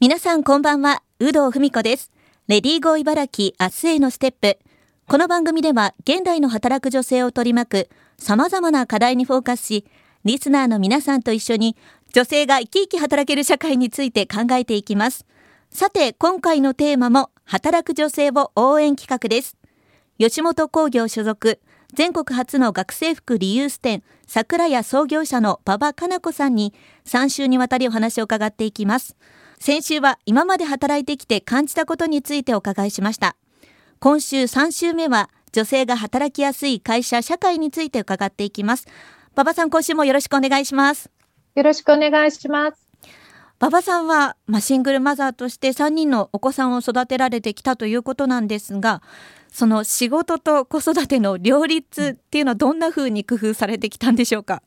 皆さんこんばんは、有働文子です。レディーゴー茨城明日へのステップ。この番組では現代の働く女性を取り巻く様々な課題にフォーカスし、リスナーの皆さんと一緒に女性が生き生き働ける社会について考えていきます。さて、今回のテーマも働く女性を応援企画です。吉本工業所属、全国初の学生服リユース店、桜屋創業者の馬場かな子さんに3週にわたりお話を伺っていきます。先週は今まで働いてきて感じたことについてお伺いしました。今週3週目は女性が働きやすい会社、社会について伺っていきます。馬場さん、今週もよろしくお願いします。よろしくお願いします。馬場さんは、まあ、シングルマザーとして3人のお子さんを育てられてきたということなんですが、その仕事と子育ての両立っていうのはどんな風に工夫されてきたんでしょうか？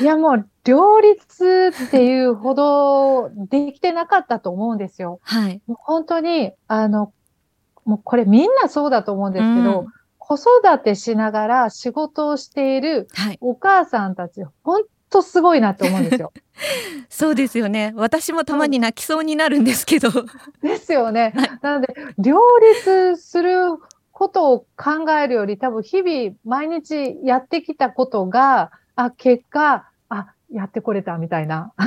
いや、もう、両立っていうほどできてなかったと思うんですよ。はい。もう本当に、あの、もうこれみんなそうだと思うんですけど、うん子育てしながら仕事をしているはい。お母さんたち、本当すごいなと思うんですよ。そうですよね。私もたまに泣きそうになるんですけど。ですよね はい。なので、両立することを考えるより、多分日々毎日やってきたことが、あ、結果、あ、やってこれたみたいな。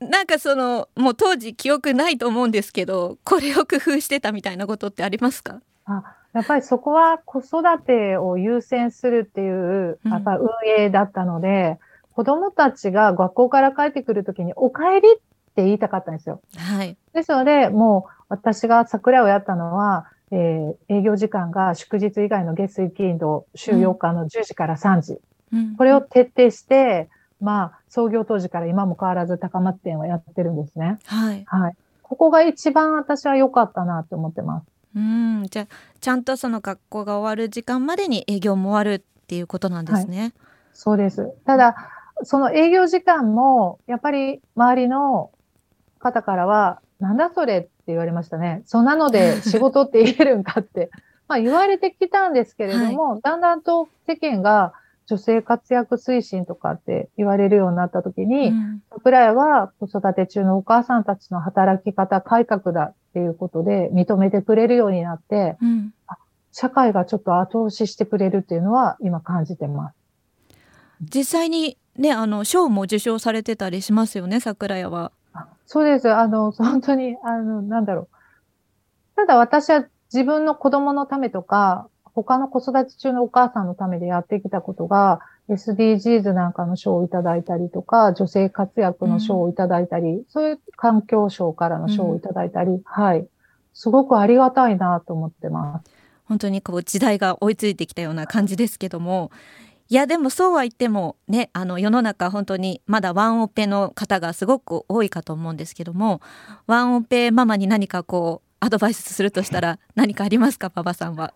なんかそのもう当時記憶ないと思うんですけどこれを工夫してたみたいなことってありますか？あやっぱりそこは子育てを優先するっていう、うんやっぱ運営だったので、子供たちが学校から帰ってくるときにお帰りって言いたかったんですよ。はい。ですので、もう私が桜をやったのは、えー営業時間が祝日以外の月水金土週4日の10時から3時。うんこれを徹底して、まあ、創業当時から今も変わらず高松店はやってるんですね。はい。はい。ここが一番私は良かったなって思ってます。うんじゃあちゃんとその学校が終わる時間までに営業も終わるっていうことなんですね。そうです。ただ、その営業時間も、やっぱり周りの方からは、なんだそれって言われましたね。そんなので 仕事って言えるんかって。まあ言われてきたんですけれども、だんだんと世間が女性活躍推進とかって言われるようになった時に、うん桜屋は子育て中のお母さんたちの働き方改革だっていうことで認めてくれるようになって、うん社会がちょっと後押ししてくれるっていうのは今感じてます。実際にねあの賞も受賞されてたりしますよね桜屋は。そうです。あの、本当に、あの、なんだろう。ただ私は自分の子供のためとか、他の子育て中のお母さんのためでやってきたことが、SDGs なんかの賞をいただいたりとか、女性活躍の賞をいただいたり、そういう環境賞からの賞をいただいたり、はい。すごくありがたいなと思ってます。本当にこう時代が追いついてきたような感じですけどもいやでもそうは言ってもねあの世の中本当にまだワンオペの方がすごく多いかと思うんですけどもワンオペママに何かこうアドバイスするとしたら 何かありますか馬場さんは？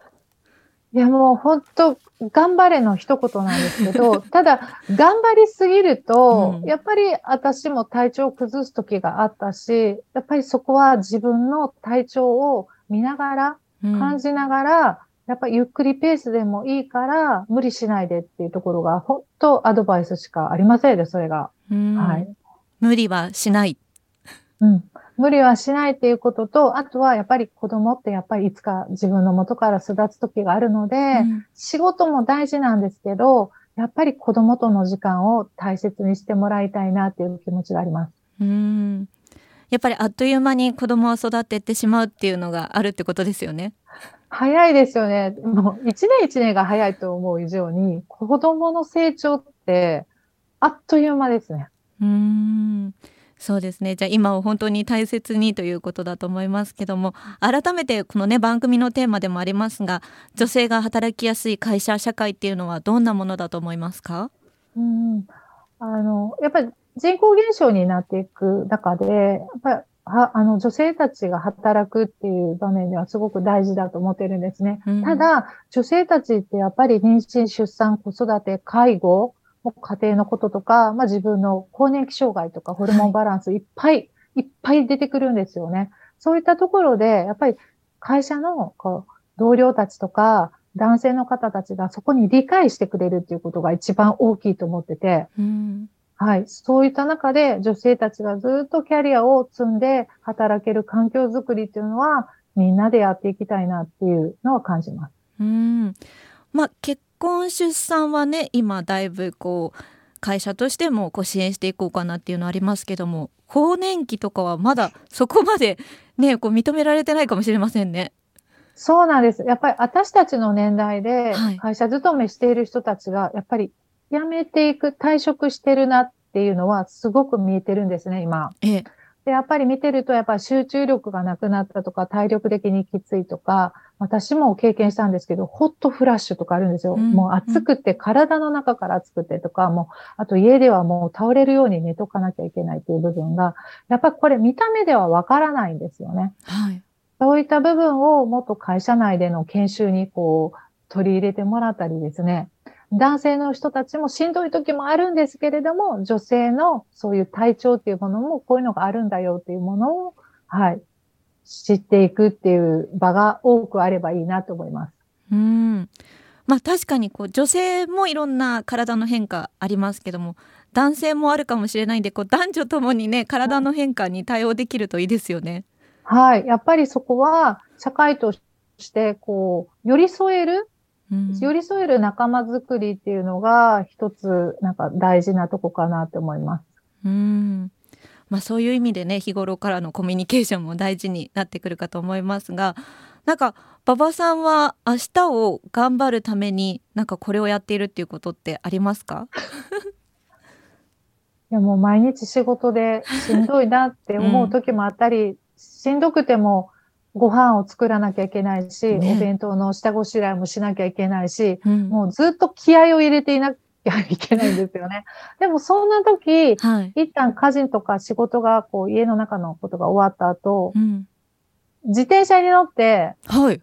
いや、もう本当、頑張れの一言なんですけど、ただ、頑張りすぎると、うんやっぱり私も体調を崩す時があったし、やっぱりそこは自分の体調を見ながら、うん感じながら、やっぱりゆっくりペースでもいいから、無理しないでっていうところが、本当アドバイスしかありませんで、それが。うんはい。無理はしない。うん。無理はしないっていうことと、あとはやっぱり子供ってやっぱりいつか自分の元から巣立つ時があるので、うん仕事も大事なんですけど、やっぱり子供との時間を大切にしてもらいたいなっていう気持ちがあります。うんやっぱりあっという間に子供は育っててしまうっていうのがあるってことですよね。早いですよね。もう一年一年が早いと思う以上に、子供の成長ってあっという間ですね。うんそうですねじゃあ今を本当に大切にということだと思いますけども改めてこのね番組のテーマでもありますが女性が働きやすい会社社会っていうのはどんなものだと思いますか？うん。あの、やっぱり人口減少になっていく中で、やっぱりはあの女性たちが働くっていう場面ではすごく大事だと思ってるんですね。うんただ、女性たちってやっぱり妊娠、出産、子育て、介護、家庭のこととか、まあ自分の更年期障害とかホルモンバランスいっぱい、いっぱい出てくるんですよね。そういったところで、やっぱり会社のこう同僚たちとか、男性の方たちがそこに理解してくれるっていうことが一番大きいと思ってて、うんはい。そういった中で女性たちがずっとキャリアを積んで働ける環境づくりっていうのはみんなでやっていきたいなっていうのは感じます。うん。まあ、結婚出産はね、今だいぶこう、会社としてもこう支援していこうかなっていうのありますけども更年期とかはまだそこまでねこう認められてないかもしれませんね。そうなんです。やっぱり私たちの年代で会社勤めしている人たちが、やっぱり辞めていく、退職してるなっていうのはすごく見えてるんですね、今。ええ、で、やっぱり見てると、やっぱり集中力がなくなったとか、体力的にきついとか、私も経験したんですけど、ホットフラッシュとかあるんですよ。うん、もう暑くて、体の中から暑くてとか、もう、あと家ではもう倒れるように寝とかなきゃいけないっていう部分が、やっぱりこれ見た目ではわからないんですよね。はい。そういった部分をもっと会社内での研修にこう、取り入れてもらったりですね。男性の人たちもしんどい時もあるんですけれども、女性のそういう体調っていうものもこういうのがあるんだよっていうものを、はい、知っていくっていう場が多くあればいいなと思います。うん。まあ確かにこう女性もいろんな体の変化ありますけども、男性もあるかもしれないんで、こう男女ともにね、体の変化に対応できるといいですよね。はい。やっぱりそこは社会としてこう寄り添える寄り添える仲間づくりっていうのが一つなんか大事なとこかなって思います。うん。まあ、そういう意味でね日頃からのコミュニケーションも大事になってくるかと思いますがなんか馬場さんは明日を頑張るためになんかこれをやっているっていうことってありますか？いやもう毎日仕事でしんどいなって思う時もあったり、うん、しんどくてもご飯を作らなきゃいけないし、ね、お弁当の下ごしらえもしなきゃいけないし、うん、もうずっと気合を入れていなきゃいけないんですよね。でもそんな時、はい、一旦家事とか仕事がこう家の中のことが終わった後、うん、自転車に乗って、はい、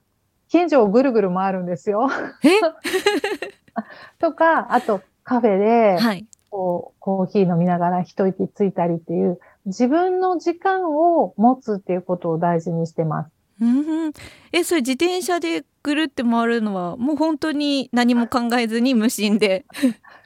近所をぐるぐる回るんですよ。え？とか、あとカフェで、はい、こうコーヒー飲みながら一息ついたりっていう、自分の時間を持つっていうことを大事にしてます。うん、えそれ自転車でぐるって回るのはもう本当に何も考えずに無心で。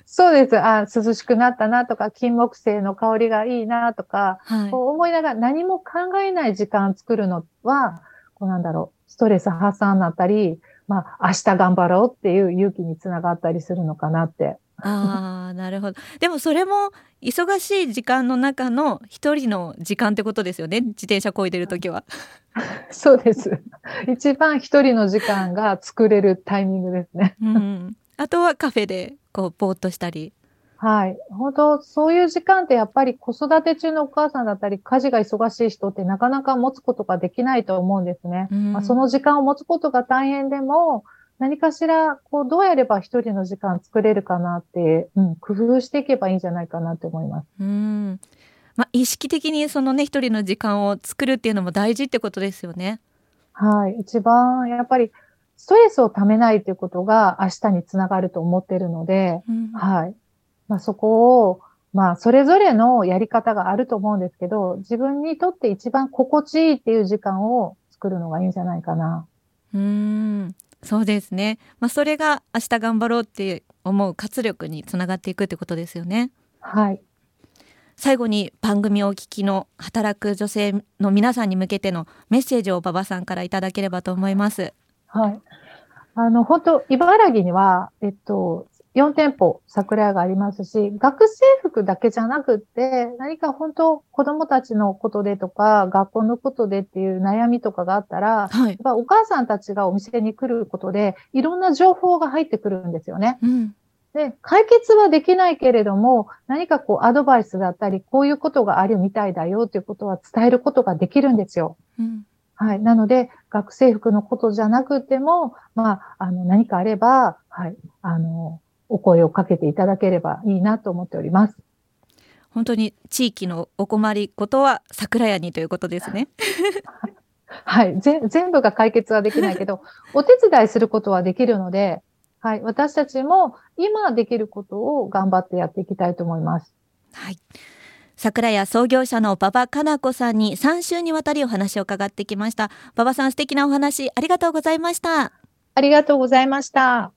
そうです。あ涼しくなったなとか、金木犀の香りがいいなとか、はい、こう思いながら何も考えない時間作るのは、こうなんだろう、ストレス発散になったり、まあ、明日頑張ろうっていう勇気につながったりするのかなって。ああなるほど。でもそれも忙しい時間の中の一人の時間ってことですよね自転車こいでる時は そうです一番一人の時間が作れるタイミングですね、うん、あとはカフェでこうぼーっとしたりはい。本当、そういう時間ってやっぱり子育て中のお母さんだったり、家事が忙しい人ってなかなか持つことができないと思うんですね。うん、まあ、その時間を持つことが大変でも、何かしら、こう、どうやれば一人の時間作れるかなって、うん、工夫していけばいいんじゃないかなって思います。うん。まあ、意識的にそのね、一人の時間を作るっていうのも大事ってことですよね。はい。一番、やっぱり、ストレスをためないということが明日につながると思ってるので、うん、はい。まあ、そこを、まあ、それぞれのやり方があると思うんですけど、自分にとって一番心地いいっていう時間を作るのがいいんじゃないかな。うん。そうですね。まあ、それが明日頑張ろうって思う活力につながっていくってことですよね。はい。最後に番組をお聞きの働く女性の皆さんに向けてのメッセージを馬場さんからいただければと思います。はい。あの、本当茨城には、えっと、4店舗桜屋がありますし、学生服だけじゃなくって、何か本当子供たちのことでとか、学校のことでっていう悩みとかがあったら、はい、やっぱお母さんたちがお店に来ることで、いろんな情報が入ってくるんですよね。うん、で、解決はできないけれども、何かこうアドバイスだったり、こういうことがあるみたいだよということは伝えることができるんですよ。うんはい。なので、学生服のことじゃなくても、まあ、あの、何かあれば、はい。あの、お声をかけていただければいいなと思っております。本当に地域のお困りことは桜屋にということですね。はい。全部が解決はできないけど、お手伝いすることはできるので、はい。私たちも今できることを頑張ってやっていきたいと思います。はい。桜屋創業者の馬場かな子さんに3週にわたりお話を伺ってきました。馬場さん素敵なお話ありがとうございました。ありがとうございました。